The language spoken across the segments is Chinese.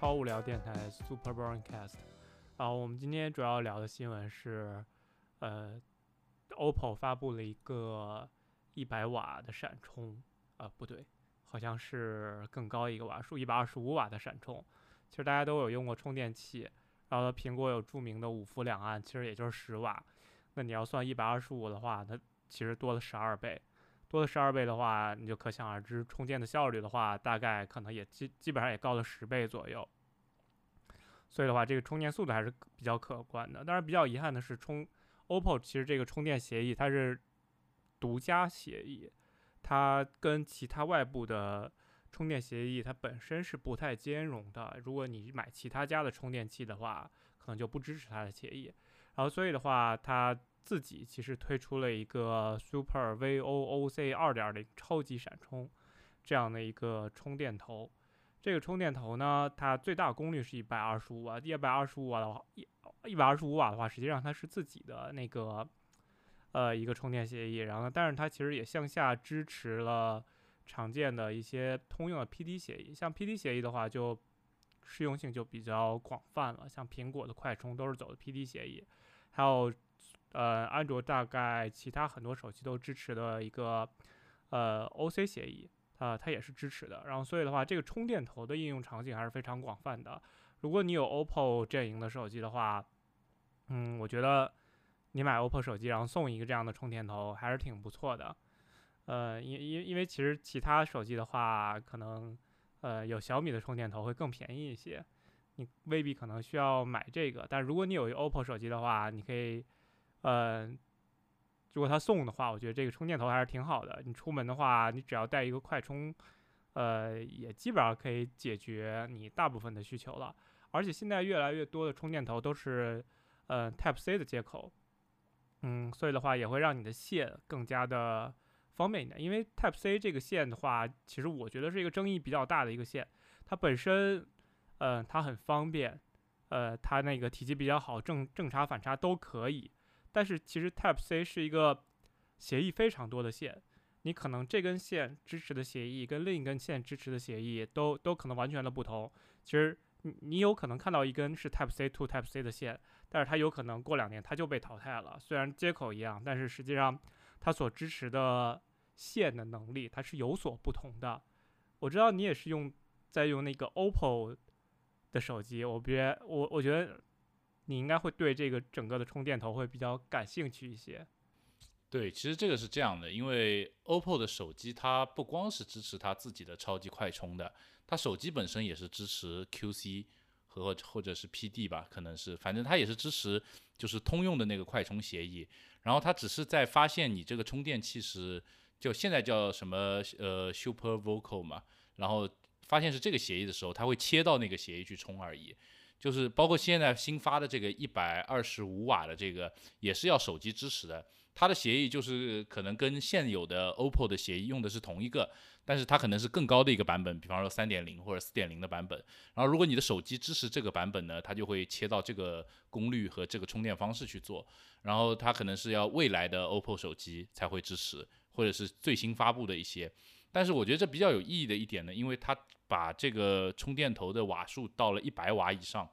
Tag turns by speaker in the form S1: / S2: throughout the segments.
S1: 超无聊电台 Super Boring Cast。啊，我们今天主要聊的新闻是，呃，OPPO 发布了一个一百瓦的闪充，啊，不对，好像是更高一个瓦数，一百二十五瓦的闪充。其实大家都有用过充电器，然后苹果有著名的五伏两安，其实也就是十瓦。那你要算一百二十五的话，它其实多了十二倍。多了十二倍的话，你就可想而知，充电的效率的话，大概可能也基基本上也高了十倍左右。所以的话，这个充电速度还是比较可观的。当然，比较遗憾的是，充 OPPO 其实这个充电协议它是独家协议，它跟其他外部的充电协议它本身是不太兼容的。如果你买其他家的充电器的话，可能就不支持它的协议。然后，所以的话，它自己其实推出了一个 Super VOOC 二点零超级闪充这样的一个充电头。这个充电头呢，它最大功率是一百二十五瓦。一百二十五瓦的话，一一百二十五瓦的话，实际上它是自己的那个呃一个充电协议。然后，但是它其实也向下支持了常见的一些通用的 PD 协议。像 PD 协议的话，就适用性就比较广泛了。像苹果的快充都是走的 PD 协议，还有。呃，安卓大概其他很多手机都支持的一个呃 OC 协议，啊，它也是支持的。然后，所以的话，这个充电头的应用场景还是非常广泛的。如果你有 OPPO 阵营的手机的话，嗯，我觉得你买 OPPO 手机，然后送一个这样的充电头，还是挺不错的。呃，因因因为其实其他手机的话，可能呃有小米的充电头会更便宜一些，你未必可能需要买这个。但如果你有一 OPPO 手机的话，你可以。呃，如果他送的话，我觉得这个充电头还是挺好的。你出门的话，你只要带一个快充，呃，也基本上可以解决你大部分的需求了。而且现在越来越多的充电头都是呃 Type C 的接口，嗯，所以的话也会让你的线更加的方便一点。因为 Type C 这个线的话，其实我觉得是一个争议比较大的一个线。它本身，呃，它很方便，呃，它那个体积比较好，正正插反插都可以。但是其实 Type C 是一个协议非常多的线，你可能这根线支持的协议跟另一根线支持的协议都都可能完全的不同。其实你你有可能看到一根是 Type C to Type C 的线，但是它有可能过两年它就被淘汰了。虽然接口一样，但是实际上它所支持的线的能力它是有所不同的。我知道你也是用在用那个 OPPO 的手机，我别我我觉得。你应该会对这个整个的充电头会比较感兴趣一些。
S2: 对，其实这个是这样的，因为 OPPO 的手机它不光是支持它自己的超级快充的，它手机本身也是支持 QC 和或者是 PD 吧，可能是，反正它也是支持就是通用的那个快充协议。然后它只是在发现你这个充电器是就现在叫什么呃 Super Vocal 嘛，然后发现是这个协议的时候，它会切到那个协议去充而已。就是包括现在新发的这个一百二十五瓦的这个，也是要手机支持的。它的协议就是可能跟现有的 OPPO 的协议用的是同一个，但是它可能是更高的一个版本，比方说三点零或者四点零的版本。然后如果你的手机支持这个版本呢，它就会切到这个功率和这个充电方式去做。然后它可能是要未来的 OPPO 手机才会支持，或者是最新发布的一些。但是我觉得这比较有意义的一点呢，因为它把这个充电头的瓦数到了一百瓦以上，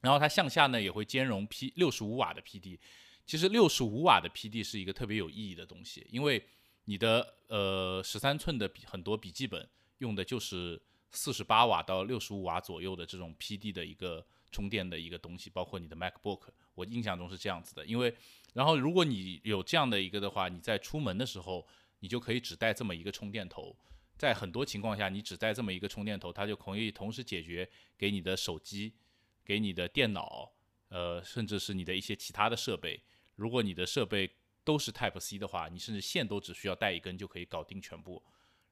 S2: 然后它向下呢也会兼容 P 六十五瓦的 PD。其实六十五瓦的 PD 是一个特别有意义的东西，因为你的呃十三寸的很多笔记本用的就是四十八瓦到六十五瓦左右的这种 PD 的一个充电的一个东西，包括你的 MacBook，我印象中是这样子的。因为然后如果你有这样的一个的话，你在出门的时候。你就可以只带这么一个充电头，在很多情况下，你只带这么一个充电头，它就可以同时解决给你的手机、给你的电脑，呃，甚至是你的一些其他的设备。如果你的设备都是 Type C 的话，你甚至线都只需要带一根就可以搞定全部。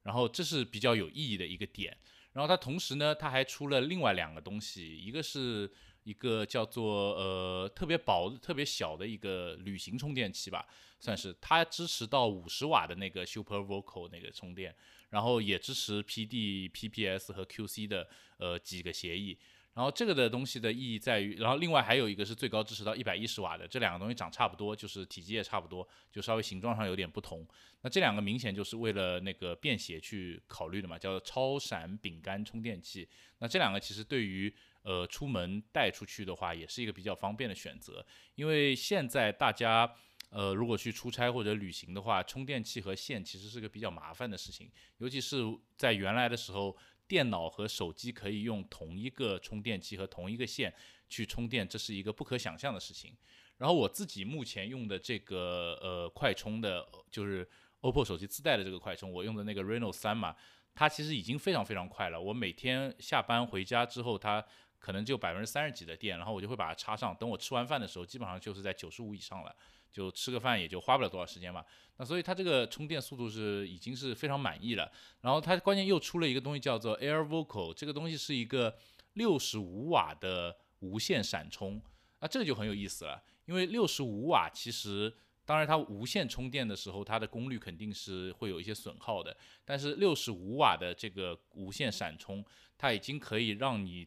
S2: 然后这是比较有意义的一个点。然后它同时呢，它还出了另外两个东西，一个是。一个叫做呃特别薄、特别小的一个旅行充电器吧，算是它支持到五十瓦的那个 Super Vocal 那个充电，然后也支持 PD、PPS 和 QC 的呃几个协议，然后这个的东西的意义在于，然后另外还有一个是最高支持到一百一十瓦的，这两个东西长差不多，就是体积也差不多，就稍微形状上有点不同。那这两个明显就是为了那个便携去考虑的嘛，叫做超闪饼干充电器。那这两个其实对于呃出门带出去的话，也是一个比较方便的选择，因为现在大家呃如果去出差或者旅行的话，充电器和线其实是个比较麻烦的事情，尤其是在原来的时候。电脑和手机可以用同一个充电器和同一个线去充电，这是一个不可想象的事情。然后我自己目前用的这个呃快充的，就是 OPPO 手机自带的这个快充，我用的那个 Reno 三嘛，它其实已经非常非常快了。我每天下班回家之后，它可能就百分之三十几的电，然后我就会把它插上，等我吃完饭的时候，基本上就是在九十五以上了。就吃个饭也就花不了多少时间嘛，那所以它这个充电速度是已经是非常满意了。然后它关键又出了一个东西叫做 Air Vocal，这个东西是一个六十五瓦的无线闪充，那这个就很有意思了。因为六十五瓦其实当然它无线充电的时候它的功率肯定是会有一些损耗的，但是六十五瓦的这个无线闪充，它已经可以让你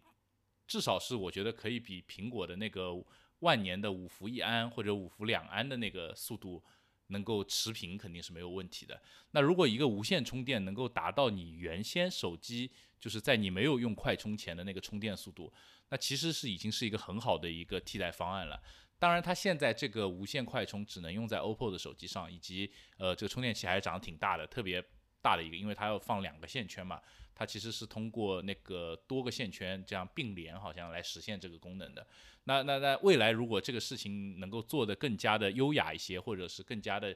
S2: 至少是我觉得可以比苹果的那个。万年的五伏一安或者五伏两安的那个速度能够持平，肯定是没有问题的。那如果一个无线充电能够达到你原先手机就是在你没有用快充前的那个充电速度，那其实是已经是一个很好的一个替代方案了。当然，它现在这个无线快充只能用在 OPPO 的手机上，以及呃这个充电器还是长得挺大的，特别大的一个，因为它要放两个线圈嘛。它其实是通过那个多个线圈这样并联，好像来实现这个功能的。那那那未来如果这个事情能够做得更加的优雅一些，或者是更加的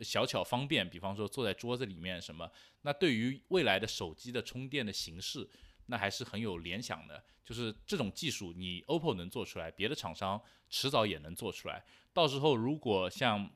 S2: 小巧方便，比方说坐在桌子里面什么，那对于未来的手机的充电的形式，那还是很有联想的。就是这种技术，你 OPPO 能做出来，别的厂商迟早也能做出来。到时候如果像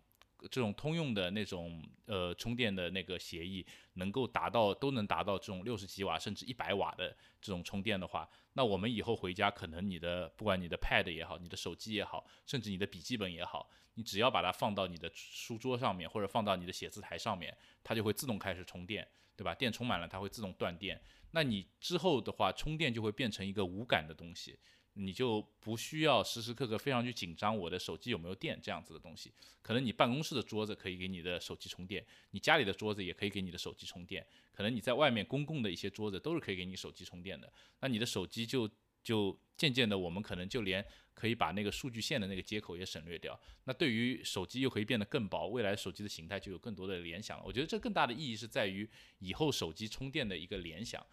S2: 这种通用的那种呃充电的那个协议能够达到都能达到这种六十几瓦甚至一百瓦的这种充电的话，那我们以后回家可能你的不管你的 Pad 也好，你的手机也好，甚至你的笔记本也好，你只要把它放到你的书桌上面或者放到你的写字台上面，它就会自动开始充电，对吧？电充满了它会自动断电，那你之后的话充电就会变成一个无感的东西。你就不需要时时刻刻非常去紧张我的手机有没有电这样子的东西，可能你办公室的桌子可以给你的手机充电，你家里的桌子也可以给你的手机充电，可能你在外面公共的一些桌子都是可以给你手机充电的，那你的手机就就渐渐的我们可能就连可以把那个数据线的那个接口也省略掉，那对于手机又可以变得更薄，未来手机的形态就有更多的联想了。我觉得这更大的意义是在于以后手机充电的一个联想。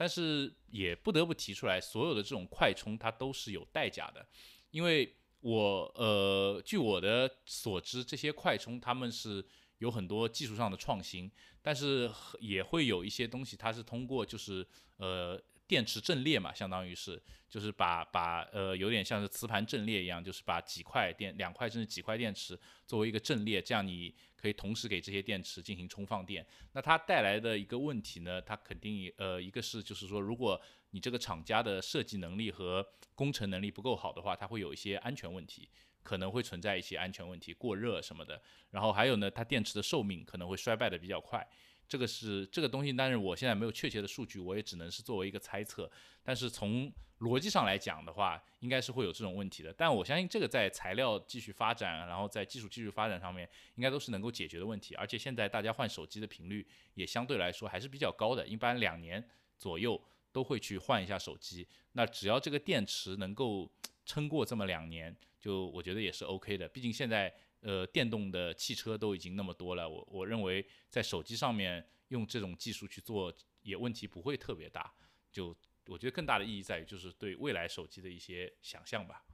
S2: 但是也不得不提出来，所有的这种快充它都是有代价的，因为我呃，据我的所知，这些快充他们是有很多技术上的创新，但是也会有一些东西，它是通过就是呃。电池阵列嘛，相当于是，就是把把呃，有点像是磁盘阵列一样，就是把几块电、两块甚至几块电池作为一个阵列，这样你可以同时给这些电池进行充放电。那它带来的一个问题呢，它肯定呃，一个是就是说，如果你这个厂家的设计能力和工程能力不够好的话，它会有一些安全问题，可能会存在一些安全问题，过热什么的。然后还有呢，它电池的寿命可能会衰败的比较快。这个是这个东西，但是我现在没有确切的数据，我也只能是作为一个猜测。但是从逻辑上来讲的话，应该是会有这种问题的。但我相信这个在材料继续发展，然后在技术继续发展上面，应该都是能够解决的问题。而且现在大家换手机的频率也相对来说还是比较高的，一般两年左右都会去换一下手机。那只要这个电池能够撑过这么两年，就我觉得也是 OK 的。毕竟现在。呃，电动的汽车都已经那么多了，我我认为在手机上面用这种技术去做也问题不会特别大。就我觉得更大的意义在于就是对未来手机的一些想象吧。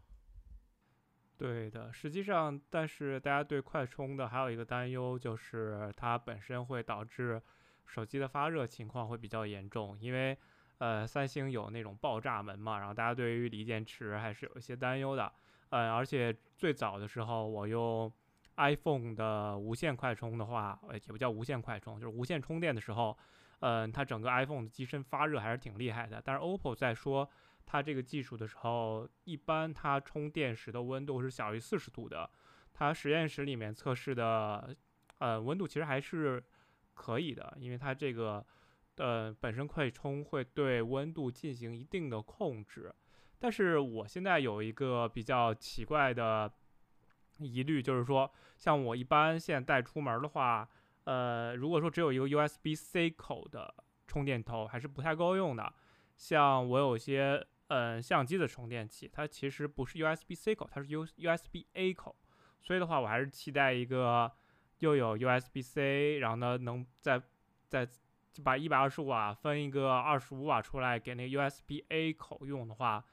S1: 对的，实际上，但是大家对快充的还有一个担忧就是它本身会导致手机的发热情况会比较严重，因为呃，三星有那种爆炸门嘛，然后大家对于锂电池还是有一些担忧的。呃，而且最早的时候，我用 iPhone 的无线快充的话，呃，也不叫无线快充，就是无线充电的时候，嗯，它整个 iPhone 的机身发热还是挺厉害的。但是 OPPO 在说它这个技术的时候，一般它充电时的温度是小于四十度的。它实验室里面测试的，呃，温度其实还是可以的，因为它这个，呃，本身快充会对温度进行一定的控制。但是我现在有一个比较奇怪的疑虑，就是说，像我一般现在带出门的话，呃，如果说只有一个 USB-C 口的充电头，还是不太够用的。像我有些嗯相机的充电器，它其实不是 USB-C 口，它是 U USB-A 口，所以的话，我还是期待一个又有 USB-C，然后呢能再再把一百二十瓦分一个二十五瓦出来给那个 USB-A 口用的话。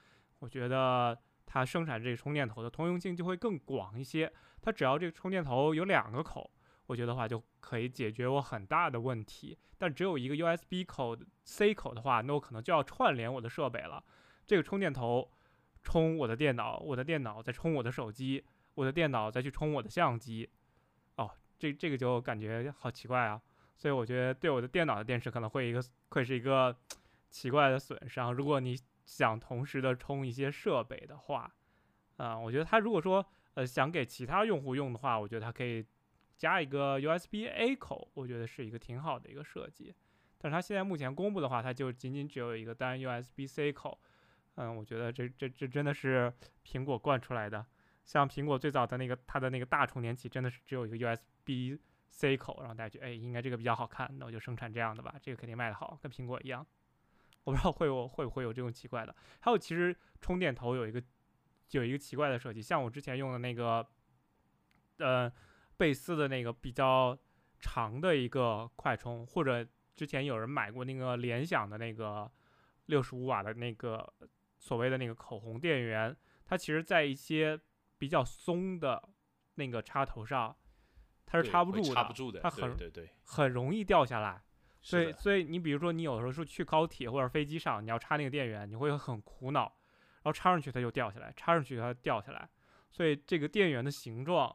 S1: 我觉得它生产这个充电头的通用性就会更广一些。它只要这个充电头有两个口，我觉得话就可以解决我很大的问题。但只有一个 USB 口 C 口的话，那我可能就要串联我的设备了。这个充电头充我的电脑，我的电脑再充我的手机，我的电脑再去充我的相机。哦，这这个就感觉好奇怪啊！所以我觉得对我的电脑的电池可能会一个会是一个奇怪的损伤。如果你想同时的充一些设备的话，啊，我觉得它如果说呃想给其他用户用的话，我觉得它可以加一个 USB-A 口，我觉得是一个挺好的一个设计。但是它现在目前公布的话，它就仅仅只有一个单 USB-C 口。嗯，我觉得这这这真的是苹果惯出来的。像苹果最早的那个它的那个大充电器，真的是只有一个 USB-C 口，然后大家觉得哎应该这个比较好看，那我就生产这样的吧，这个肯定卖得好，跟苹果一样。我不知道会有会不会有这种奇怪的。还有，其实充电头有一个有一个奇怪的设计，像我之前用的那个，呃，贝斯的那个比较长的一个快充，或者之前有人买过那个联想的那个六十五瓦的那个所谓的那个口红电源，它其实在一些比较松的那个插头上，它是
S2: 插
S1: 不住的，
S2: 插不住的，
S1: 它很
S2: 对对，
S1: 很容易掉下来。所以，所
S2: 以
S1: 你比如说，你有时候是去高铁或者飞机上，你要插那个电源，你会很苦恼，然后插上去它就掉下来，插上去它掉下来。所以这个电源的形状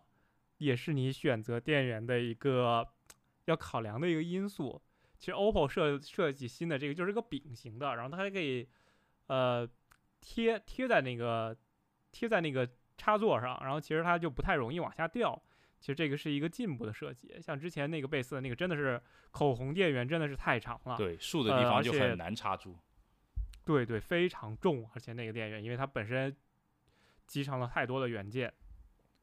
S1: 也是你选择电源的一个要考量的一个因素。其实 OPPO 设设计新的这个就是个饼形的，然后它还可以呃贴贴在那个贴在那个插座上，然后其实它就不太容易往下掉。其实这个是一个进步的设计，像之前那个贝斯的那个真的是口红电源真的是太长了，
S2: 对，竖的地方就很难插住，
S1: 对对，非常重，而且那个电源因为它本身集成了太多的元件，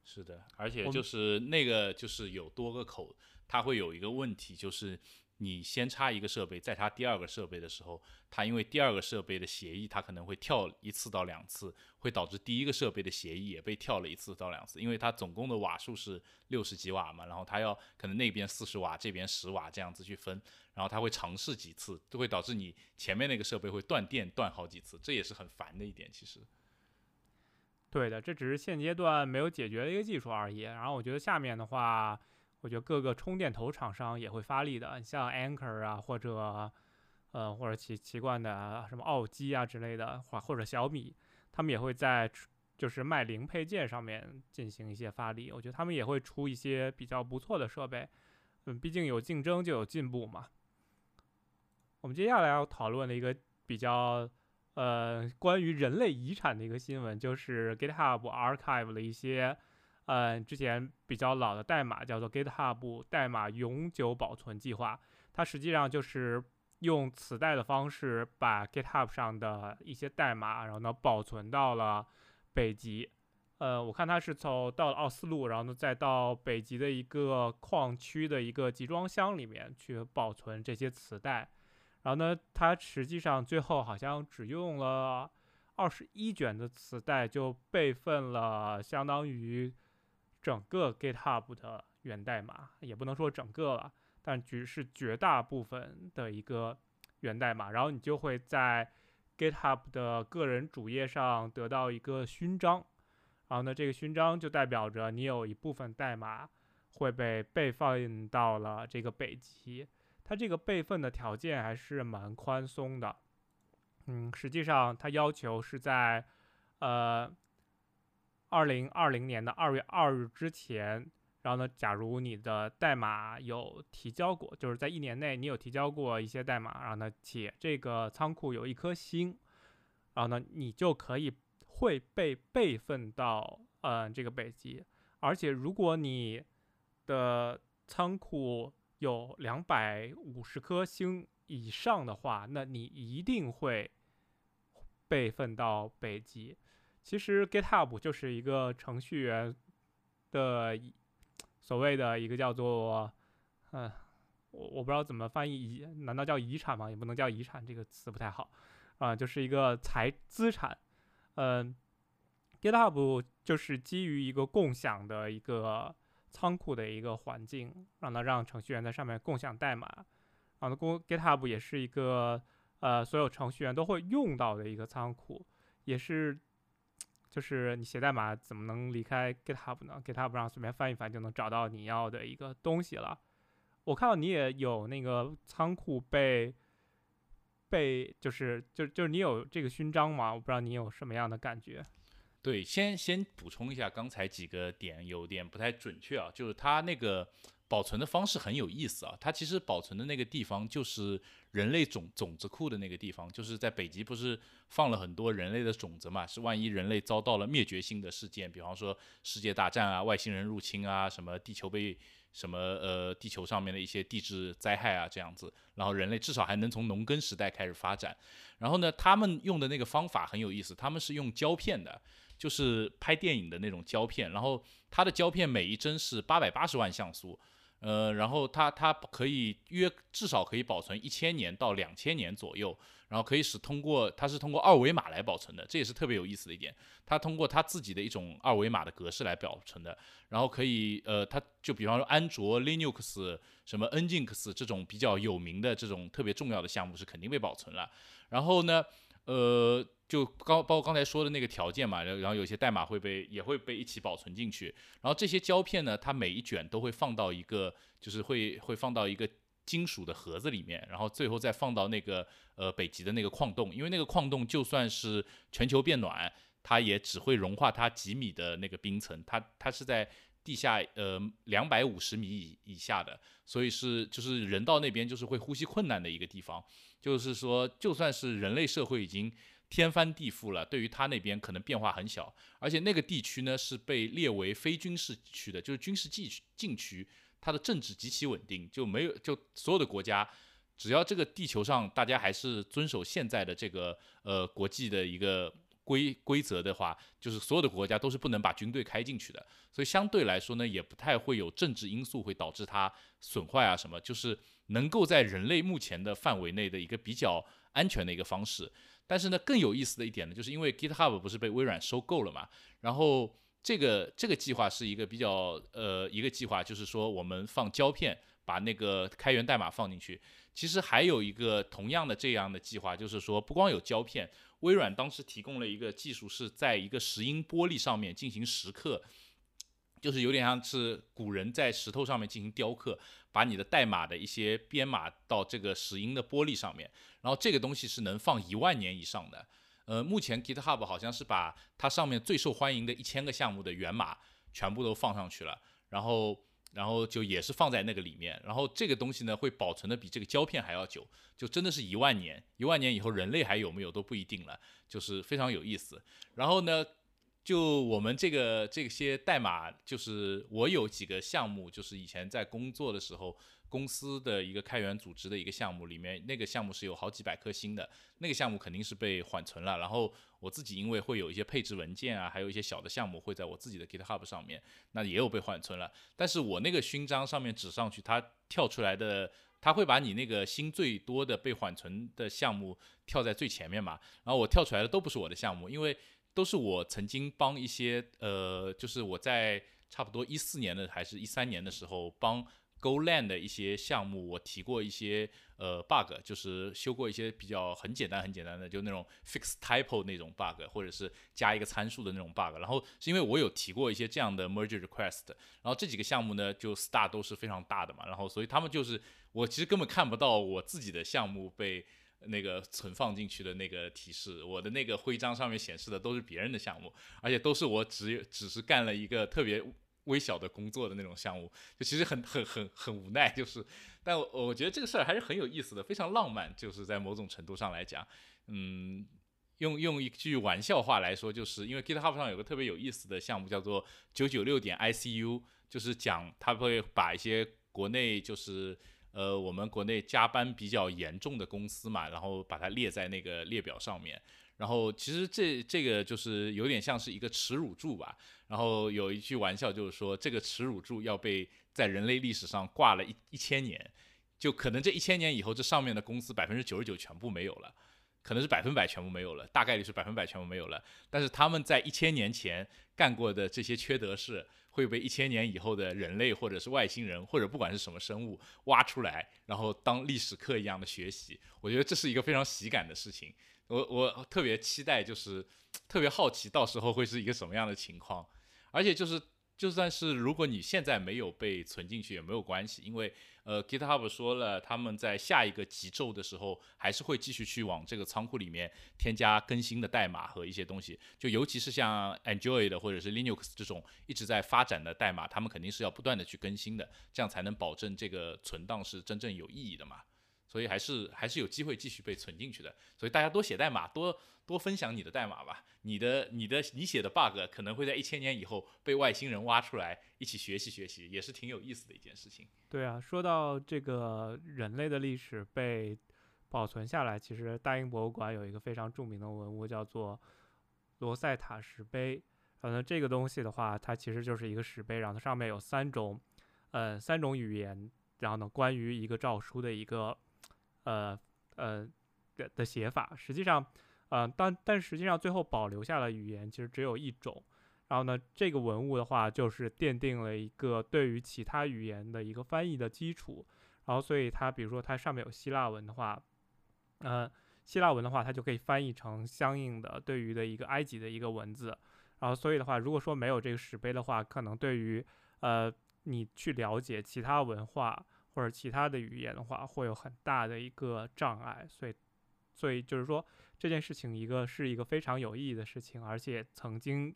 S2: 是的，而且就是那个就是有多个口，它会有一个问题就是。你先插一个设备，再插第二个设备的时候，它因为第二个设备的协议，它可能会跳一次到两次，会导致第一个设备的协议也被跳了一次到两次，因为它总共的瓦数是六十几瓦嘛，然后它要可能那边四十瓦，这边十瓦这样子去分，然后它会尝试几次，都会导致你前面那个设备会断电断好几次，这也是很烦的一点，其实。
S1: 对的，这只是现阶段没有解决的一个技术而已，然后我觉得下面的话。我觉得各个充电头厂商也会发力的，像 Anker 啊，或者呃，或者奇奇怪的什么奥基啊之类的，或或者小米，他们也会在就是卖零配件上面进行一些发力。我觉得他们也会出一些比较不错的设备。嗯，毕竟有竞争就有进步嘛。我们接下来要讨论的一个比较呃关于人类遗产的一个新闻，就是 GitHub Archive 的一些。嗯，之前比较老的代码叫做 GitHub 代码永久保存计划，它实际上就是用磁带的方式把 GitHub 上的一些代码，然后呢保存到了北极。呃，我看它是从到了奥斯陆，然后呢再到北极的一个矿区的一个集装箱里面去保存这些磁带。然后呢，它实际上最后好像只用了二十一卷的磁带就备份了，相当于。整个 GitHub 的源代码也不能说整个了，但只是绝大部分的一个源代码。然后你就会在 GitHub 的个人主页上得到一个勋章，然后呢，这个勋章就代表着你有一部分代码会被备份到了这个北极。它这个备份的条件还是蛮宽松的，嗯，实际上它要求是在呃。二零二零年的二月二日之前，然后呢，假如你的代码有提交过，就是在一年内你有提交过一些代码，然后呢，且这个仓库有一颗星，然后呢，你就可以会被备份到嗯这个北极。而且如果你的仓库有两百五十颗星以上的话，那你一定会备份到北极。其实 GitHub 就是一个程序员的所谓的一个叫做，嗯，我我不知道怎么翻译遗，难道叫遗产吗？也不能叫遗产，这个词不太好，啊，就是一个财资产。嗯，GitHub 就是基于一个共享的一个仓库的一个环境，让它让程序员在上面共享代码。然后，公 GitHub 也是一个呃所有程序员都会用到的一个仓库，也是。就是你写代码怎么能离开 GitHub 呢？GitHub 上随便翻一翻就能找到你要的一个东西了。我看到你也有那个仓库被被就是就就是你有这个勋章吗？我不知道你有什么样的感觉。
S2: 对，先先补充一下，刚才几个点有点不太准确啊，就是他那个。保存的方式很有意思啊，它其实保存的那个地方就是人类种种子库的那个地方，就是在北极不是放了很多人类的种子嘛？是万一人类遭到了灭绝性的事件，比方说世界大战啊、外星人入侵啊、什么地球被什么呃地球上面的一些地质灾害啊这样子，然后人类至少还能从农耕时代开始发展。然后呢，他们用的那个方法很有意思，他们是用胶片的，就是拍电影的那种胶片，然后它的胶片每一帧是八百八十万像素。呃，然后它它可以约至少可以保存一千年到两千年左右，然后可以使通过它是通过二维码来保存的，这也是特别有意思的一点。它通过它自己的一种二维码的格式来保存的，然后可以呃，它就比方说安卓、Linux、什么 Nginx 这种比较有名的这种特别重要的项目是肯定被保存了。然后呢，呃。就刚包括刚才说的那个条件嘛，然后然后有些代码会被也会被一起保存进去，然后这些胶片呢，它每一卷都会放到一个，就是会会放到一个金属的盒子里面，然后最后再放到那个呃北极的那个矿洞，因为那个矿洞就算是全球变暖，它也只会融化它几米的那个冰层，它它是在地下呃两百五十米以以下的，所以是就是人到那边就是会呼吸困难的一个地方，就是说就算是人类社会已经。天翻地覆了，对于他那边可能变化很小，而且那个地区呢是被列为非军事区的，就是军事禁禁区，它的政治极其稳定，就没有就所有的国家，只要这个地球上大家还是遵守现在的这个呃国际的一个规规则的话，就是所有的国家都是不能把军队开进去的，所以相对来说呢，也不太会有政治因素会导致它损坏啊什么，就是能够在人类目前的范围内的一个比较安全的一个方式。但是呢，更有意思的一点呢，就是因为 GitHub 不是被微软收购了嘛，然后这个这个计划是一个比较呃一个计划，就是说我们放胶片，把那个开源代码放进去。其实还有一个同样的这样的计划，就是说不光有胶片，微软当时提供了一个技术，是在一个石英玻璃上面进行蚀刻。就是有点像是古人在石头上面进行雕刻，把你的代码的一些编码到这个石英的玻璃上面，然后这个东西是能放一万年以上的。呃，目前 GitHub 好像是把它上面最受欢迎的一千个项目的源码全部都放上去了，然后然后就也是放在那个里面，然后这个东西呢会保存的比这个胶片还要久，就真的是一万年，一万年以后人类还有没有都不一定了，就是非常有意思。然后呢？就我们这个这些代码，就是我有几个项目，就是以前在工作的时候，公司的一个开源组织的一个项目里面，那个项目是有好几百颗星的，那个项目肯定是被缓存了。然后我自己因为会有一些配置文件啊，还有一些小的项目会在我自己的 GitHub 上面，那也有被缓存了。但是我那个勋章上面指上去，它跳出来的，它会把你那个星最多的被缓存的项目跳在最前面嘛。然后我跳出来的都不是我的项目，因为。都是我曾经帮一些呃，就是我在差不多一四年的还是一三年的时候，帮 GoLand 的一些项目，我提过一些呃 bug，就是修过一些比较很简单很简单的，就那种 fix typo 那种 bug，或者是加一个参数的那种 bug。然后是因为我有提过一些这样的 merge request，然后这几个项目呢就 star 都是非常大的嘛，然后所以他们就是我其实根本看不到我自己的项目被。那个存放进去的那个提示，我的那个徽章上面显示的都是别人的项目，而且都是我只只是干了一个特别微小的工作的那种项目，就其实很很很很无奈，就是，但我我觉得这个事儿还是很有意思的，非常浪漫，就是在某种程度上来讲，嗯，用用一句玩笑话来说，就是因为 GitHub 上有个特别有意思的项目叫做九九六点 ICU，就是讲他会把一些国内就是。呃，我们国内加班比较严重的公司嘛，然后把它列在那个列表上面，然后其实这这个就是有点像是一个耻辱柱吧。然后有一句玩笑就是说，这个耻辱柱要被在人类历史上挂了一一千年，就可能这一千年以后，这上面的公司百分之九十九全部没有了，可能是百分百全部没有了，大概率是百分百全部没有了。但是他们在一千年前干过的这些缺德事。会被一千年以后的人类，或者是外星人，或者不管是什么生物挖出来，然后当历史课一样的学习。我觉得这是一个非常喜感的事情。我我特别期待，就是特别好奇，到时候会是一个什么样的情况。而且就是。就算是如果你现在没有被存进去也没有关系，因为呃，GitHub 说了，他们在下一个极昼的时候还是会继续去往这个仓库里面添加更新的代码和一些东西。就尤其是像 Android 或者是 Linux 这种一直在发展的代码，他们肯定是要不断的去更新的，这样才能保证这个存档是真正有意义的嘛。所以还是还是有机会继续被存进去的，所以大家多写代码，多多分享你的代码吧。你的你的你写的 bug 可能会在一千年以后被外星人挖出来，一起学习学习，也是挺有意思的一件事情。
S1: 对啊，说到这个人类的历史被保存下来，其实大英博物馆有一个非常著名的文物叫做罗塞塔石碑。反正这个东西的话，它其实就是一个石碑，然后它上面有三种，呃，三种语言，然后呢，关于一个诏书的一个。呃呃的的写法，实际上，呃，但但实际上最后保留下的语言其实只有一种。然后呢，这个文物的话，就是奠定了一个对于其他语言的一个翻译的基础。然后，所以它比如说它上面有希腊文的话，呃，希腊文的话，它就可以翻译成相应的对于的一个埃及的一个文字。然后，所以的话，如果说没有这个石碑的话，可能对于呃你去了解其他文化。或者其他的语言的话，会有很大的一个障碍，所以，所以就是说这件事情一个是一个非常有意义的事情，而且曾经，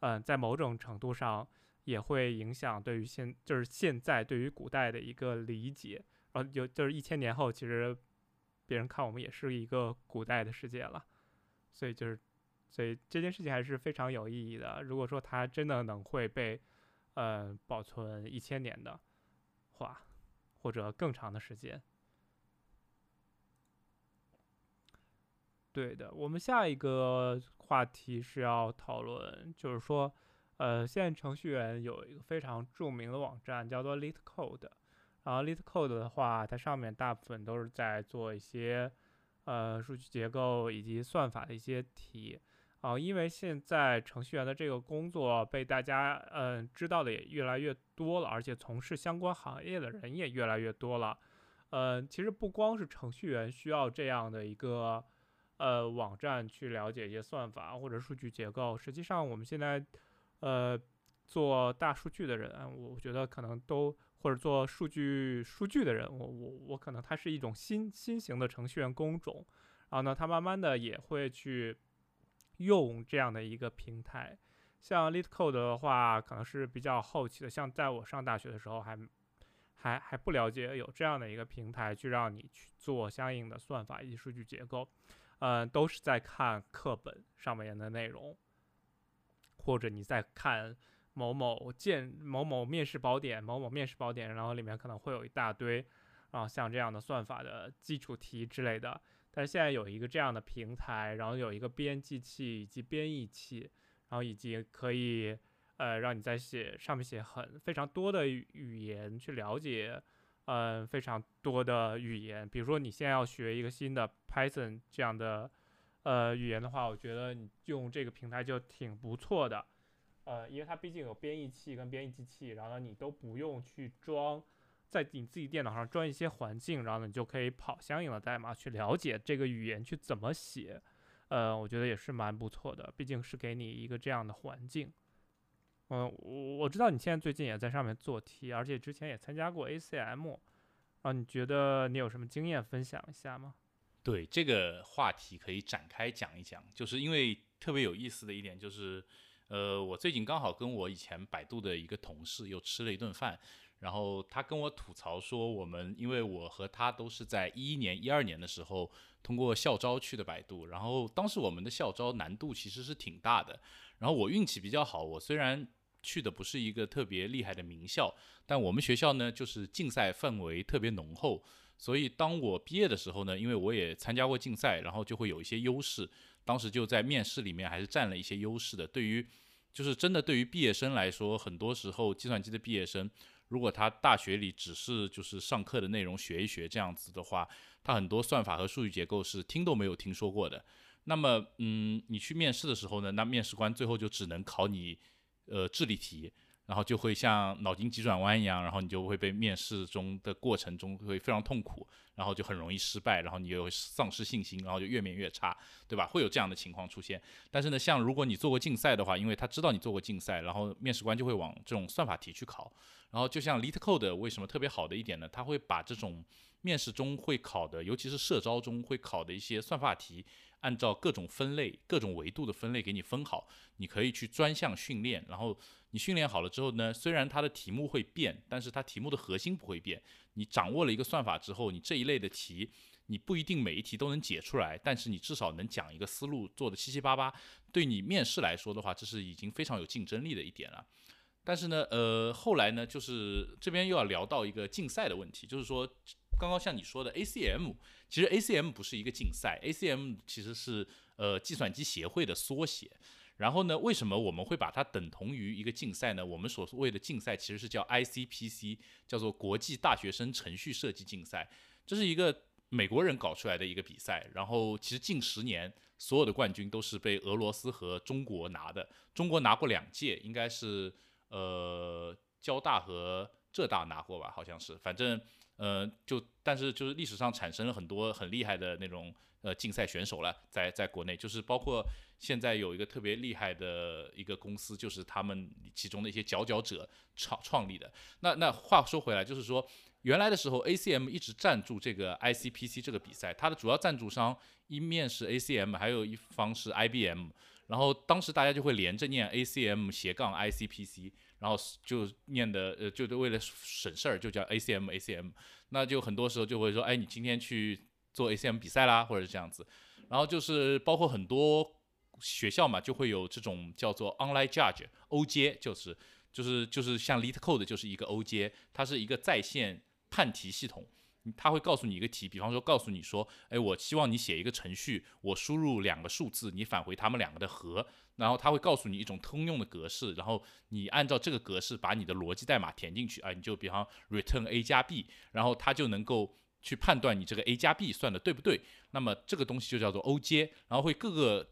S1: 嗯，在某种程度上也会影响对于现就是现在对于古代的一个理解，然后，就就是一千年后，其实别人看我们也是一个古代的世界了，所以就是，所以这件事情还是非常有意义的。如果说它真的能会被，呃，保存一千年的话。或者更长的时间。对的，我们下一个话题是要讨论，就是说，呃，现在程序员有一个非常著名的网站叫做 LeetCode，然后 LeetCode 的话，它上面大部分都是在做一些，呃，数据结构以及算法的一些题。啊，因为现在程序员的这个工作被大家嗯知道的也越来越多了，而且从事相关行业的人也越来越多了。嗯，其实不光是程序员需要这样的一个呃网站去了解一些算法或者数据结构，实际上我们现在呃做大数据的人，我觉得可能都或者做数据数据的人，我我我可能它是一种新新型的程序员工种，然后呢，他慢慢的也会去。用这样的一个平台，像 LeetCode 的话，可能是比较后期的。像在我上大学的时候，还还还不了解有这样的一个平台，去让你去做相应的算法以及数据结构。嗯，都是在看课本上面的内容，或者你在看某某建某某面试宝典、某某面试宝典，然后里面可能会有一大堆啊像这样的算法的基础题之类的。但是现在有一个这样的平台，然后有一个编辑器以及编译器，然后以及可以呃让你在写上面写很非常多的语言去了解，嗯非常多的语言。比如说你现在要学一个新的 Python 这样的呃语言的话，我觉得你用这个平台就挺不错的，呃因为它毕竟有编译器跟编译机器，然后你都不用去装。在你自己电脑上装一些环境，然后呢，你就可以跑相应的代码去了解这个语言去怎么写，呃，我觉得也是蛮不错的，毕竟是给你一个这样的环境。嗯，我我知道你现在最近也在上面做题，而且之前也参加过 ACM，啊，你觉得你有什么经验分享一下吗？
S2: 对这个话题可以展开讲一讲，就是因为特别有意思的一点就是，呃，我最近刚好跟我以前百度的一个同事又吃了一顿饭。然后他跟我吐槽说，我们因为我和他都是在一一年、一二年的时候通过校招去的百度，然后当时我们的校招难度其实是挺大的。然后我运气比较好，我虽然去的不是一个特别厉害的名校，但我们学校呢，就是竞赛氛围特别浓厚，所以当我毕业的时候呢，因为我也参加过竞赛，然后就会有一些优势，当时就在面试里面还是占了一些优势的。对于就是真的对于毕业生来说，很多时候计算机的毕业生，如果他大学里只是就是上课的内容学一学这样子的话，他很多算法和数据结构是听都没有听说过的。那么，嗯，你去面试的时候呢，那面试官最后就只能考你。呃，智力题，然后就会像脑筋急转弯一样，然后你就会被面试中的过程中会非常痛苦，然后就很容易失败，然后你又丧失信心，然后就越面越差，对吧？会有这样的情况出现。但是呢，像如果你做过竞赛的话，因为他知道你做过竞赛，然后面试官就会往这种算法题去考。然后就像 LeetCode 为什么特别好的一点呢？他会把这种面试中会考的，尤其是社招中会考的一些算法题。按照各种分类、各种维度的分类给你分好，你可以去专项训练。然后你训练好了之后呢，虽然它的题目会变，但是它题目的核心不会变。你掌握了一个算法之后，你这一类的题，你不一定每一题都能解出来，但是你至少能讲一个思路，做的七七八八。对你面试来说的话，这是已经非常有竞争力的一点了。但是呢，呃，后来呢，就是这边又要聊到一个竞赛的问题，就是说。刚刚像你说的 ACM，其实 ACM 不是一个竞赛，ACM 其实是呃计算机协会的缩写。然后呢，为什么我们会把它等同于一个竞赛呢？我们所谓的竞赛其实是叫 ICPC，叫做国际大学生程序设计竞赛。这是一个美国人搞出来的一个比赛。然后其实近十年所有的冠军都是被俄罗斯和中国拿的。中国拿过两届，应该是呃交大和浙大拿过吧？好像是，反正。呃，就但是就是历史上产生了很多很厉害的那种呃竞赛选手了，在在国内，就是包括现在有一个特别厉害的一个公司，就是他们其中的一些佼佼者创创立的。那那话说回来，就是说原来的时候，ACM 一直赞助这个 ICPC 这个比赛，它的主要赞助商一面是 ACM，还有一方是 IBM，然后当时大家就会连着念 ACM 斜杠 ICPC。然后就念的呃，就是为了省事儿，就叫 ACM ACM。那就很多时候就会说，哎，你今天去做 ACM 比赛啦，或者是这样子。然后就是包括很多学校嘛，就会有这种叫做 Online Judge OJ，，就是就是就是像 LeetCode 就是一个 OJ，，它是一个在线判题系统。他会告诉你一个题，比方说告诉你说，哎，我希望你写一个程序，我输入两个数字，你返回他们两个的和。然后他会告诉你一种通用的格式，然后你按照这个格式把你的逻辑代码填进去啊，你就比方 return a 加 b，然后他就能够去判断你这个 a 加 b 算的对不对。那么这个东西就叫做 O 阶，然后会各个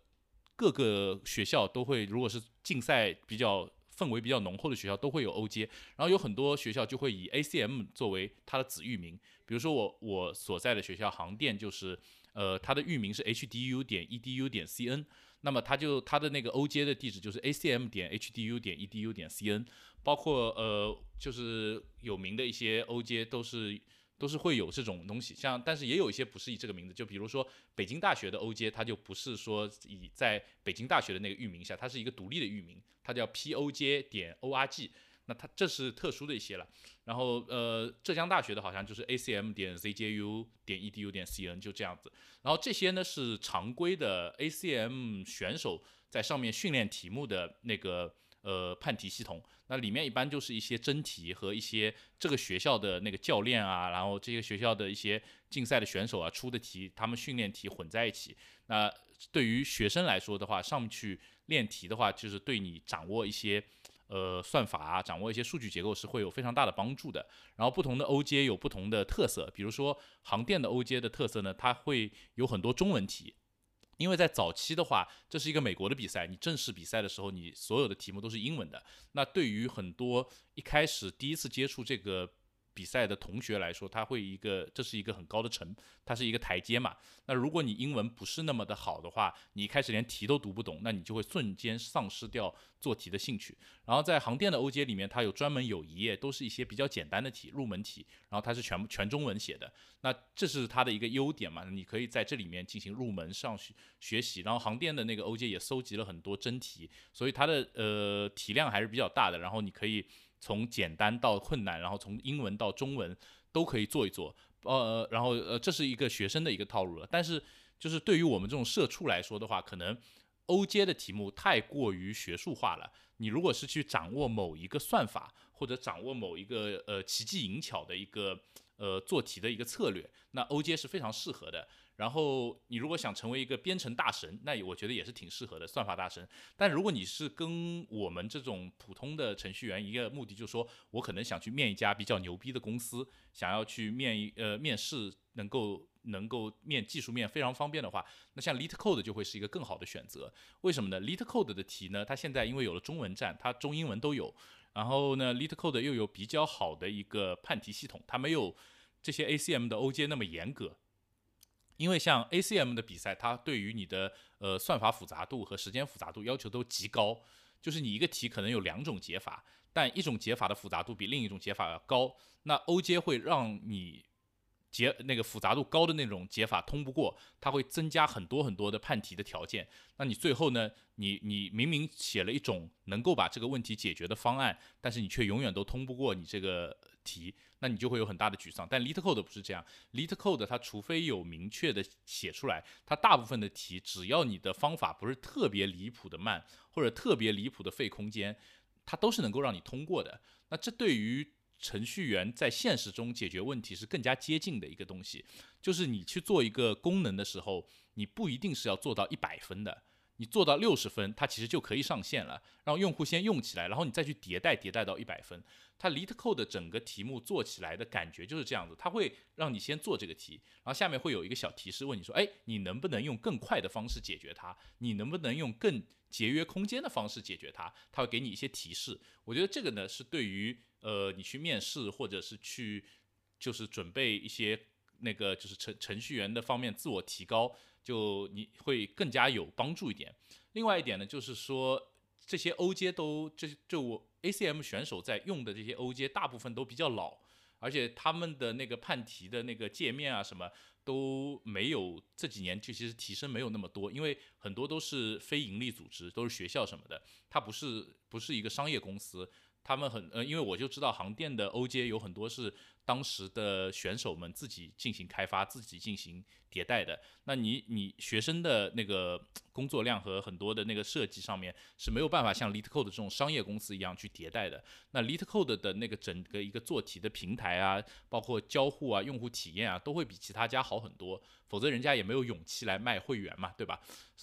S2: 各个学校都会，如果是竞赛比较氛围比较浓厚的学校都会有 O 阶，然后有很多学校就会以 ACM 作为它的子域名，比如说我我所在的学校航电就是呃它的域名是 HDU 点 EDU 点 CN。那么它就它的那个 O 阶的地址就是 ACM 点 HDU 点 EDU 点 CN，包括呃就是有名的一些 O 阶都是都是会有这种东西，像但是也有一些不是以这个名字，就比如说北京大学的 OJ，，它就不是说以在北京大学的那个域名下，它是一个独立的域名，它叫 p o j 点 ORG。那它这是特殊的一些了，然后呃，浙江大学的好像就是 ACM 点 ZJU 点 EDU 点 CN 就这样子，然后这些呢是常规的 ACM 选手在上面训练题目的那个呃判题系统，那里面一般就是一些真题和一些这个学校的那个教练啊，然后这些学校的一些竞赛的选手啊出的题，他们训练题混在一起。那对于学生来说的话，上去练题的话，就是对你掌握一些。呃，算法啊，掌握一些数据结构是会有非常大的帮助的。然后不同的 O 阶有不同的特色，比如说航电的 O 阶的特色呢，它会有很多中文题，因为在早期的话，这是一个美国的比赛，你正式比赛的时候，你所有的题目都是英文的。那对于很多一开始第一次接触这个。比赛的同学来说，他会一个，这是一个很高的成，它是一个台阶嘛。那如果你英文不是那么的好的话，你一开始连题都读不懂，那你就会瞬间丧失掉做题的兴趣。然后在航电的 O 阶里面，它有专门有一页都是一些比较简单的题，入门题，然后它是全全中文写的。那这是它的一个优点嘛，你可以在这里面进行入门上学学习。然后航电的那个 O 阶也搜集了很多真题，所以它的呃题量还是比较大的。然后你可以。从简单到困难，然后从英文到中文都可以做一做，呃，然后呃，这是一个学生的一个套路了。但是，就是对于我们这种社畜来说的话，可能 OJ 的题目太过于学术化了。你如果是去掌握某一个算法，或者掌握某一个呃奇技淫巧的一个呃做题的一个策略，那 OJ 是非常适合的。然后你如果想成为一个编程大神，那我觉得也是挺适合的，算法大神。但如果你是跟我们这种普通的程序员，一个目的就是说我可能想去面一家比较牛逼的公司，想要去面一呃面试能够能够面技术面非常方便的话，那像 LeetCode 就会是一个更好的选择。为什么呢？LeetCode 的题呢，它现在因为有了中文站，它中英文都有。然后呢，LeetCode 又有比较好的一个判题系统，它没有这些 ACM 的 OJ 那么严格。因为像 ACM 的比赛，它对于你的呃算法复杂度和时间复杂度要求都极高，就是你一个题可能有两种解法，但一种解法的复杂度比另一种解法要高，那 OJ 会让你解那个复杂度高的那种解法通不过，它会增加很多很多的判题的条件，那你最后呢，你你明明写了一种能够把这个问题解决的方案，但是你却永远都通不过你这个题。那你就会有很大的沮丧，但 LeetCode 不是这样，LeetCode 它除非有明确的写出来，它大部分的题，只要你的方法不是特别离谱的慢，或者特别离谱的费空间，它都是能够让你通过的。那这对于程序员在现实中解决问题是更加接近的一个东西，就是你去做一个功能的时候，你不一定是要做到一百分的。你做到六十分，它其实就可以上线了，让用户先用起来，然后你再去迭代，迭代到一百分。它 LeetCode 整个题目做起来的感觉就是这样子，它会让你先做这个题，然后下面会有一个小提示问你说，哎，你能不能用更快的方式解决它？你能不能用更节约空间的方式解决它？它会给你一些提示。我觉得这个呢，是对于呃你去面试或者是去就是准备一些那个就是程程序员的方面自我提高。就你会更加有帮助一点。另外一点呢，就是说这些 OJ 都这就我 ACM 选手在用的这些 OJ 大部分都比较老，而且他们的那个判题的那个界面啊什么都没有这几年就其实提升没有那么多，因为很多都是非盈利组织，都是学校什么的，它不是不是一个商业公司。他们很呃，因为我就知道航电的 OJ 有很多是当时的选手们自己进行开发、自己进行迭代的。那你你学生的那个工作量和很多的那个设计上面是没有办法像 LeetCode 这种商业公司一样去迭代的。那 LeetCode 的那个整个一个做题的平台啊，包括交互啊、用户体验啊，都会比其他家好很多。否则人家也没有勇气来卖会员嘛，对吧？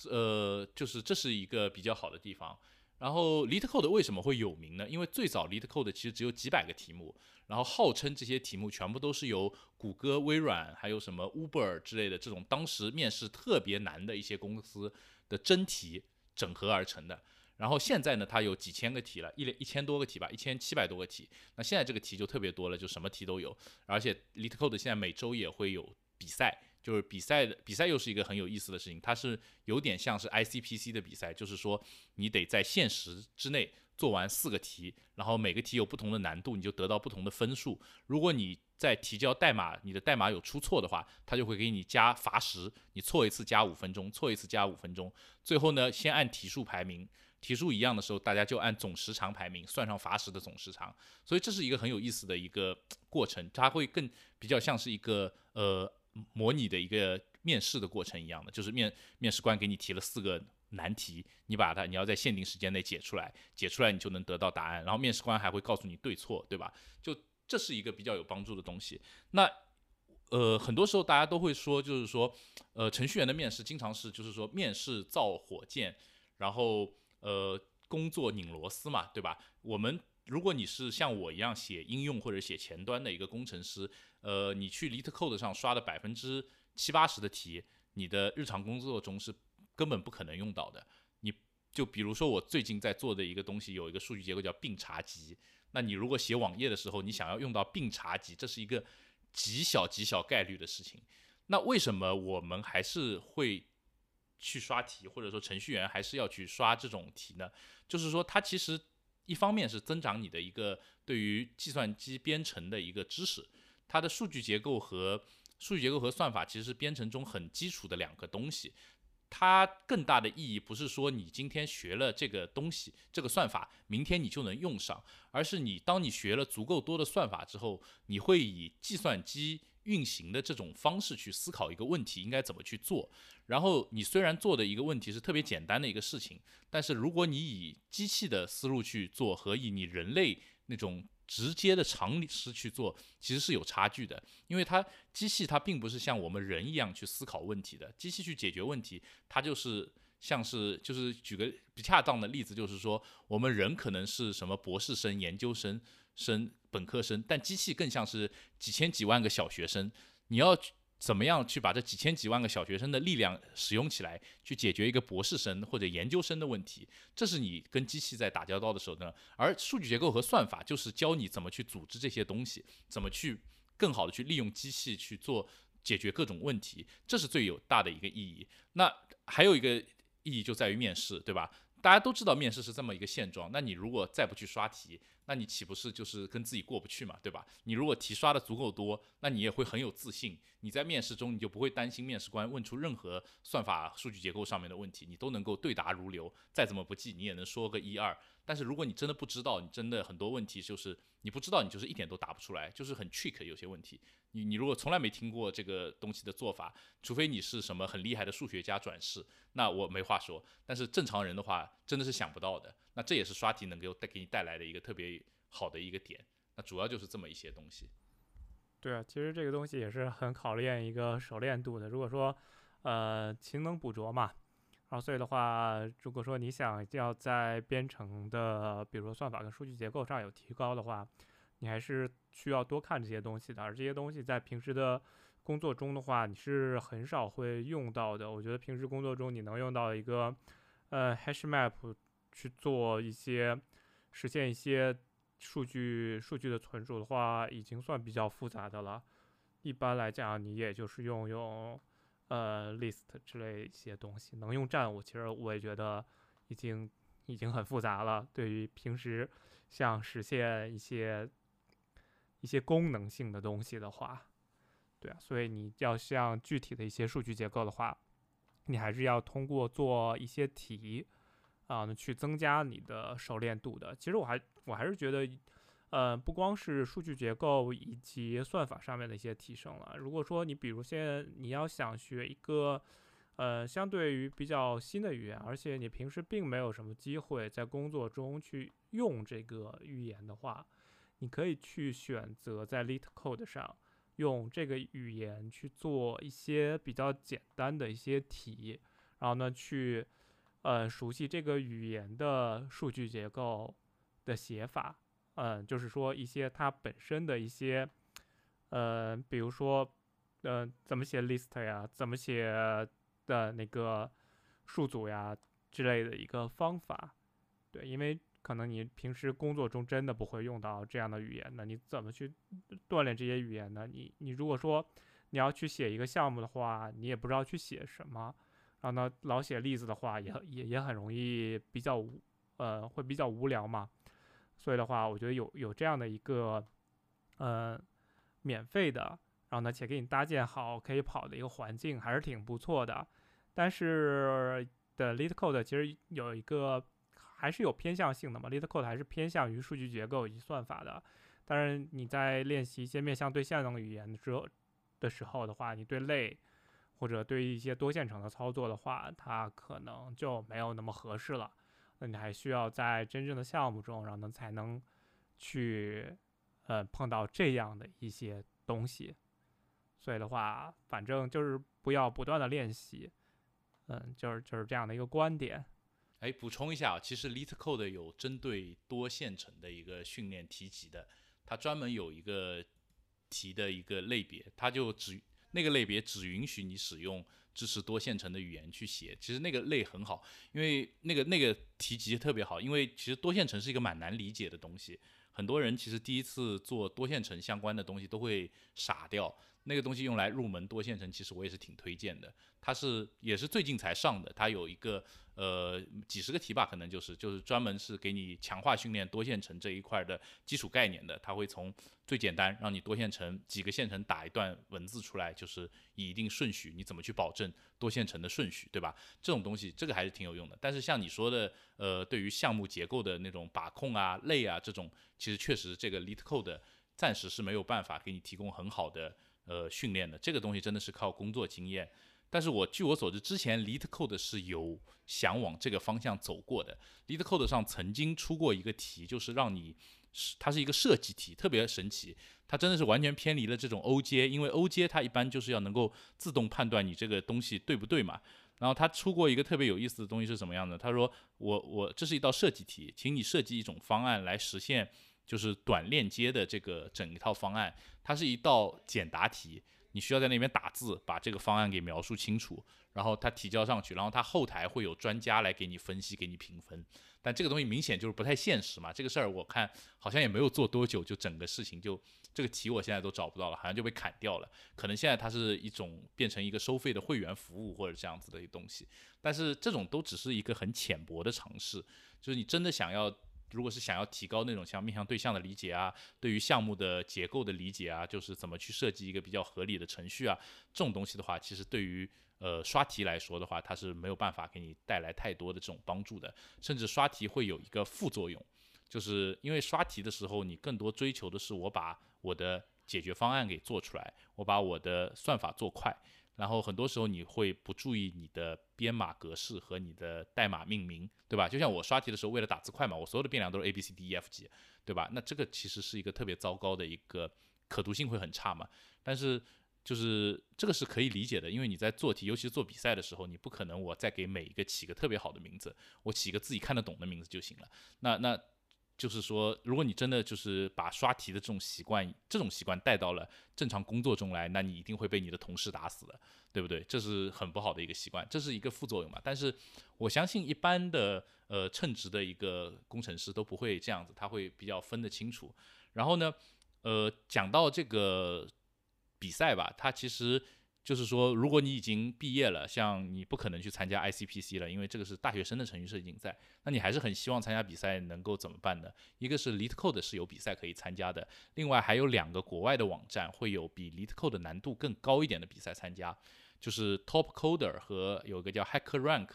S2: 呃，就是这是一个比较好的地方。然后 LeetCode 为什么会有名呢？因为最早 LeetCode 其实只有几百个题目，然后号称这些题目全部都是由谷歌、微软还有什么 Uber 之类的这种当时面试特别难的一些公司的真题整合而成的。然后现在呢，它有几千个题了，一一千多个题吧，一千七百多个题。那现在这个题就特别多了，就什么题都有。而且 LeetCode 现在每周也会有比赛。就是比赛的比赛又是一个很有意思的事情，它是有点像是 ICPC 的比赛，就是说你得在限时之内做完四个题，然后每个题有不同的难度，你就得到不同的分数。如果你在提交代码，你的代码有出错的话，它就会给你加罚时，你错一次加五分钟，错一次加五分钟。最后呢，先按题数排名，题数一样的时候，大家就按总时长排名，算上罚时的总时长。所以这是一个很有意思的一个过程，它会更比较像是一个呃。模拟的一个面试的过程一样的，就是面面试官给你提了四个难题，你把它你要在限定时间内解出来，解出来你就能得到答案，然后面试官还会告诉你对错，对吧？就这是一个比较有帮助的东西。那呃，很多时候大家都会说，就是说，呃，程序员的面试经常是就是说面试造火箭，然后呃，工作拧螺丝嘛，对吧？我们如果你是像我一样写应用或者写前端的一个工程师。呃，你去 LeetCode 上刷的百分之七八十的题，你的日常工作中是根本不可能用到的。你就比如说我最近在做的一个东西，有一个数据结构叫并查集。那你如果写网页的时候，你想要用到并查集，这是一个极小极小概率的事情。那为什么我们还是会去刷题，或者说程序员还是要去刷这种题呢？就是说，它其实一方面是增长你的一个对于计算机编程的一个知识。它的数据结构和数据结构和算法其实是编程中很基础的两个东西。它更大的意义不是说你今天学了这个东西，这个算法，明天你就能用上，而是你当你学了足够多的算法之后，你会以计算机运行的这种方式去思考一个问题应该怎么去做。然后你虽然做的一个问题是特别简单的一个事情，但是如果你以机器的思路去做和以你人类那种直接的常识去做，其实是有差距的。因为它机器它并不是像我们人一样去思考问题的，机器去解决问题，它就是像是就是举个不恰当的例子，就是说我们人可能是什么博士生、研究生。生本科生，但机器更像是几千几万个小学生。你要怎么样去把这几千几万个小学生的力量使用起来，去解决一个博士生或者研究生的问题？这是你跟机器在打交道的时候呢。而数据结构和算法就是教你怎么去组织这些东西，怎么去更好的去利用机器去做解决各种问题，这是最有大的一个意义。那还有一个意义就在于面试，对吧？大家都知道面试是这么一个现状，那你如果再不去刷题，那你岂不是就是跟自己过不去嘛，对吧？你如果题刷的足够多，那你也会很有自信。你在面试中，你就不会担心面试官问出任何算法、数据结构上面的问题，你都能够对答如流。再怎么不记，你也能说个一二。但是如果你真的不知道，你真的很多问题就是你不知道，你就是一点都答不出来，就是很 trick 有些问题。你你如果从来没听过这个东西的做法，除非你是什么很厉害的数学家转世，那我没话说。但是正常人的话，真的是想不到的。那这也是刷题能够带给你带来的一个特别好的一个点。那主要就是这么一些东西。
S1: 对啊，其实这个东西也是很考验一个熟练度的。如果说，呃，勤能补拙嘛，然后所以的话，如果说你想要在编程的，比如说算法跟数据结构上有提高的话，你还是需要多看这些东西的。而这些东西在平时的工作中的话，你是很少会用到的。我觉得平时工作中你能用到一个，呃，hash map。去做一些实现一些数据数据的存储的话，已经算比较复杂的了。一般来讲，你也就是用用呃 list 之类一些东西，能用站务，其实我也觉得已经已经很复杂了。对于平时像实现一些一些功能性的东西的话，对啊，所以你要像具体的一些数据结构的话，你还是要通过做一些题。啊，去增加你的熟练度的。其实我还我还是觉得，呃，不光是数据结构以及算法上面的一些提升了。如果说你比如现在你要想学一个，呃，相对于比较新的语言，而且你平时并没有什么机会在工作中去用这个语言的话，你可以去选择在 LeetCode 上用这个语言去做一些比较简单的一些题，然后呢去。呃，熟悉这个语言的数据结构的写法，嗯，就是说一些它本身的一些，呃，比如说，呃，怎么写 list 呀，怎么写的那个数组呀之类的一个方法，对，因为可能你平时工作中真的不会用到这样的语言，那你怎么去锻炼这些语言呢？你你如果说你要去写一个项目的话，你也不知道去写什么。然后呢，老写例子的话，也也也很容易比较，呃，会比较无聊嘛。所以的话，我觉得有有这样的一个，呃，免费的，然后呢，且给你搭建好可以跑的一个环境，还是挺不错的。但是的 LeetCode 其实有一个还是有偏向性的嘛，LeetCode 还是偏向于数据结构以及算法的。当然你在练习一些面向对象的语言的时候的时候的话，你对类。或者对于一些多线程的操作的话，它可能就没有那么合适了。那你还需要在真正的项目中，然后呢才能去呃碰到这样的一些东西。所以的话，反正就是不要不断的练习，嗯，就是就是这样的一个观点。
S2: 哎，补充一下，其实 LeetCode 有针对多线程的一个训练提及的，它专门有一个题的一个类别，它就只。那个类别只允许你使用支持多线程的语言去写，其实那个类很好，因为那个那个提及特别好，因为其实多线程是一个蛮难理解的东西，很多人其实第一次做多线程相关的东西都会傻掉。那个东西用来入门多线程，其实我也是挺推荐的。它是也是最近才上的，它有一个呃几十个题吧，可能就是就是专门是给你强化训练多线程这一块的基础概念的。它会从最简单让你多线程几个线程打一段文字出来，就是以一定顺序，你怎么去保证多线程的顺序，对吧？这种东西这个还是挺有用的。但是像你说的，呃，对于项目结构的那种把控啊、类啊这种，其实确实这个 LeetCode 暂时是没有办法给你提供很好的。呃训练的，这个东西真的是靠工作经验。但是我据我所知，之前 LeetCode 是有想往这个方向走过的。LeetCode 上曾经出过一个题，就是让你，它是一个设计题，特别神奇。它真的是完全偏离了这种 OJ，因为 OJ 它一般就是要能够自动判断你这个东西对不对嘛。然后他出过一个特别有意思的东西是什么样的？他说我我这是一道设计题，请你设计一种方案来实现就是短链接的这个整一套方案。它是一道简答题。你需要在那边打字，把这个方案给描述清楚，然后他提交上去，然后他后台会有专家来给你分析，给你评分。但这个东西明显就是不太现实嘛，这个事儿我看好像也没有做多久，就整个事情就这个题我现在都找不到了，好像就被砍掉了。可能现在它是一种变成一个收费的会员服务或者这样子的一东西，但是这种都只是一个很浅薄的尝试，就是你真的想要。如果是想要提高那种像面向对象的理解啊，对于项目的结构的理解啊，就是怎么去设计一个比较合理的程序啊，这种东西的话，其实对于呃刷题来说的话，它是没有办法给你带来太多的这种帮助的，甚至刷题会有一个副作用，就是因为刷题的时候，你更多追求的是我把我的解决方案给做出来，我把我的算法做快。然后很多时候你会不注意你的编码格式和你的代码命名，对吧？就像我刷题的时候，为了打字快嘛，我所有的变量都是 A B C D E F G，对吧？那这个其实是一个特别糟糕的一个可读性会很差嘛。但是就是这个是可以理解的，因为你在做题，尤其是做比赛的时候，你不可能我再给每一个起个特别好的名字，我起个自己看得懂的名字就行了。那那。就是说，如果你真的就是把刷题的这种习惯，这种习惯带到了正常工作中来，那你一定会被你的同事打死的，对不对？这是很不好的一个习惯，这是一个副作用嘛。但是我相信一般的呃称职的一个工程师都不会这样子，他会比较分得清楚。然后呢，呃，讲到这个比赛吧，它其实。就是说，如果你已经毕业了，像你不可能去参加 ICPC 了，因为这个是大学生的程序设计竞赛。那你还是很希望参加比赛，能够怎么办呢？一个是 LeetCode 是有比赛可以参加的，另外还有两个国外的网站会有比 LeetCode 难度更高一点的比赛参加，就是 TopCoder 和有个叫 HackerRank，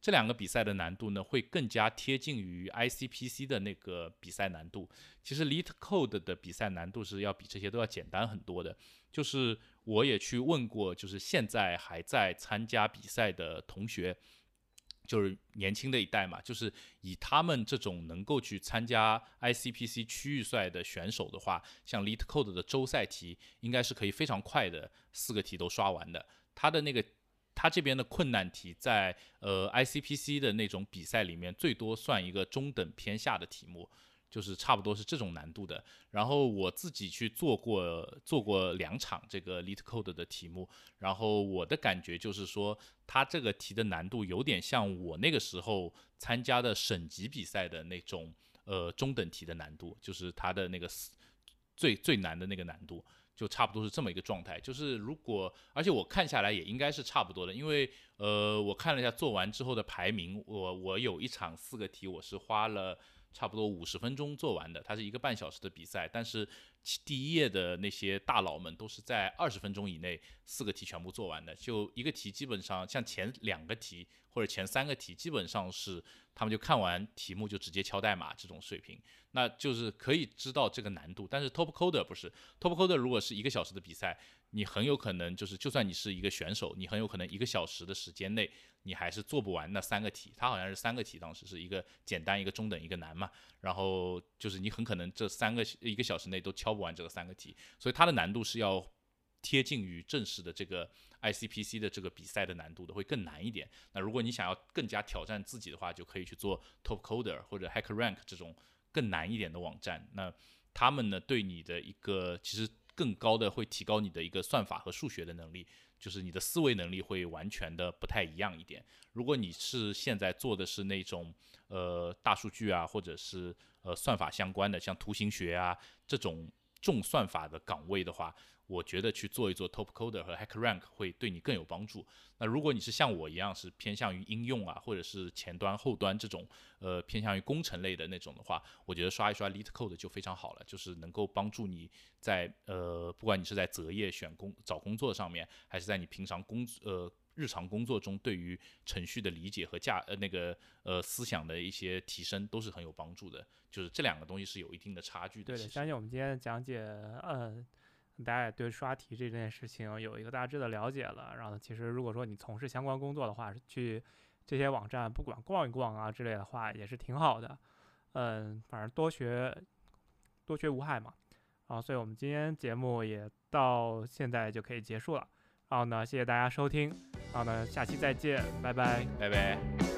S2: 这两个比赛的难度呢会更加贴近于 ICPC 的那个比赛难度。其实 LeetCode 的比赛难度是要比这些都要简单很多的，就是。我也去问过，就是现在还在参加比赛的同学，就是年轻的一代嘛，就是以他们这种能够去参加 ICPC 区域赛的选手的话，像 LeetCode 的周赛题，应该是可以非常快的四个题都刷完的。他的那个他这边的困难题，在呃 ICPC 的那种比赛里面，最多算一个中等偏下的题目。就是差不多是这种难度的，然后我自己去做过做过两场这个 LeetCode 的题目，然后我的感觉就是说，它这个题的难度有点像我那个时候参加的省级比赛的那种呃中等题的难度，就是它的那个最最难的那个难度，就差不多是这么一个状态。就是如果，而且我看下来也应该是差不多的，因为呃我看了一下做完之后的排名，我我有一场四个题我是花了。差不多五十分钟做完的，它是一个半小时的比赛，但是第一页的那些大佬们都是在二十分钟以内四个题全部做完的，就一个题基本上像前两个题或者前三个题基本上是他们就看完题目就直接敲代码这种水平，那就是可以知道这个难度。但是 Top Coder 不是 Top Coder，如果是一个小时的比赛，你很有可能就是就算你是一个选手，你很有可能一个小时的时间内。你还是做不完那三个题，它好像是三个题，当时是一个简单、一个中等、一个难嘛。然后就是你很可能这三个一个小时内都敲不完这个三个题，所以它的难度是要贴近于正式的这个 ICPC 的这个比赛的难度的，会更难一点。那如果你想要更加挑战自己的话，就可以去做 TopCoder 或者 HackerRank 这种更难一点的网站。那他们呢，对你的一个其实更高的会提高你的一个算法和数学的能力。就是你的思维能力会完全的不太一样一点。如果你是现在做的是那种呃大数据啊，或者是呃算法相关的，像图形学啊这种重算法的岗位的话。我觉得去做一做 TopCoder 和 HackerRank 会对你更有帮助。那如果你是像我一样是偏向于应用啊，或者是前端后端这种呃偏向于工程类的那种的话，我觉得刷一刷 LeetCode 就非常好了，就是能够帮助你在呃不管你是在择业选工找工作上面，还是在你平常工呃日常工作中对于程序的理解和价呃那个呃思想的一些提升都是很有帮助的。就是这两个东西是有一定的差距的。
S1: 对的，相信我们今天的讲解，呃。大家也对刷题这件事情有一个大致的了解了。然后，其实如果说你从事相关工作的话，去这些网站不管逛一逛啊之类的话，也是挺好的。嗯，反正多学多学无害嘛。然后，所以我们今天节目也到现在就可以结束了。然后呢，谢谢大家收听。然后呢，下期再见，拜拜，
S2: 拜拜。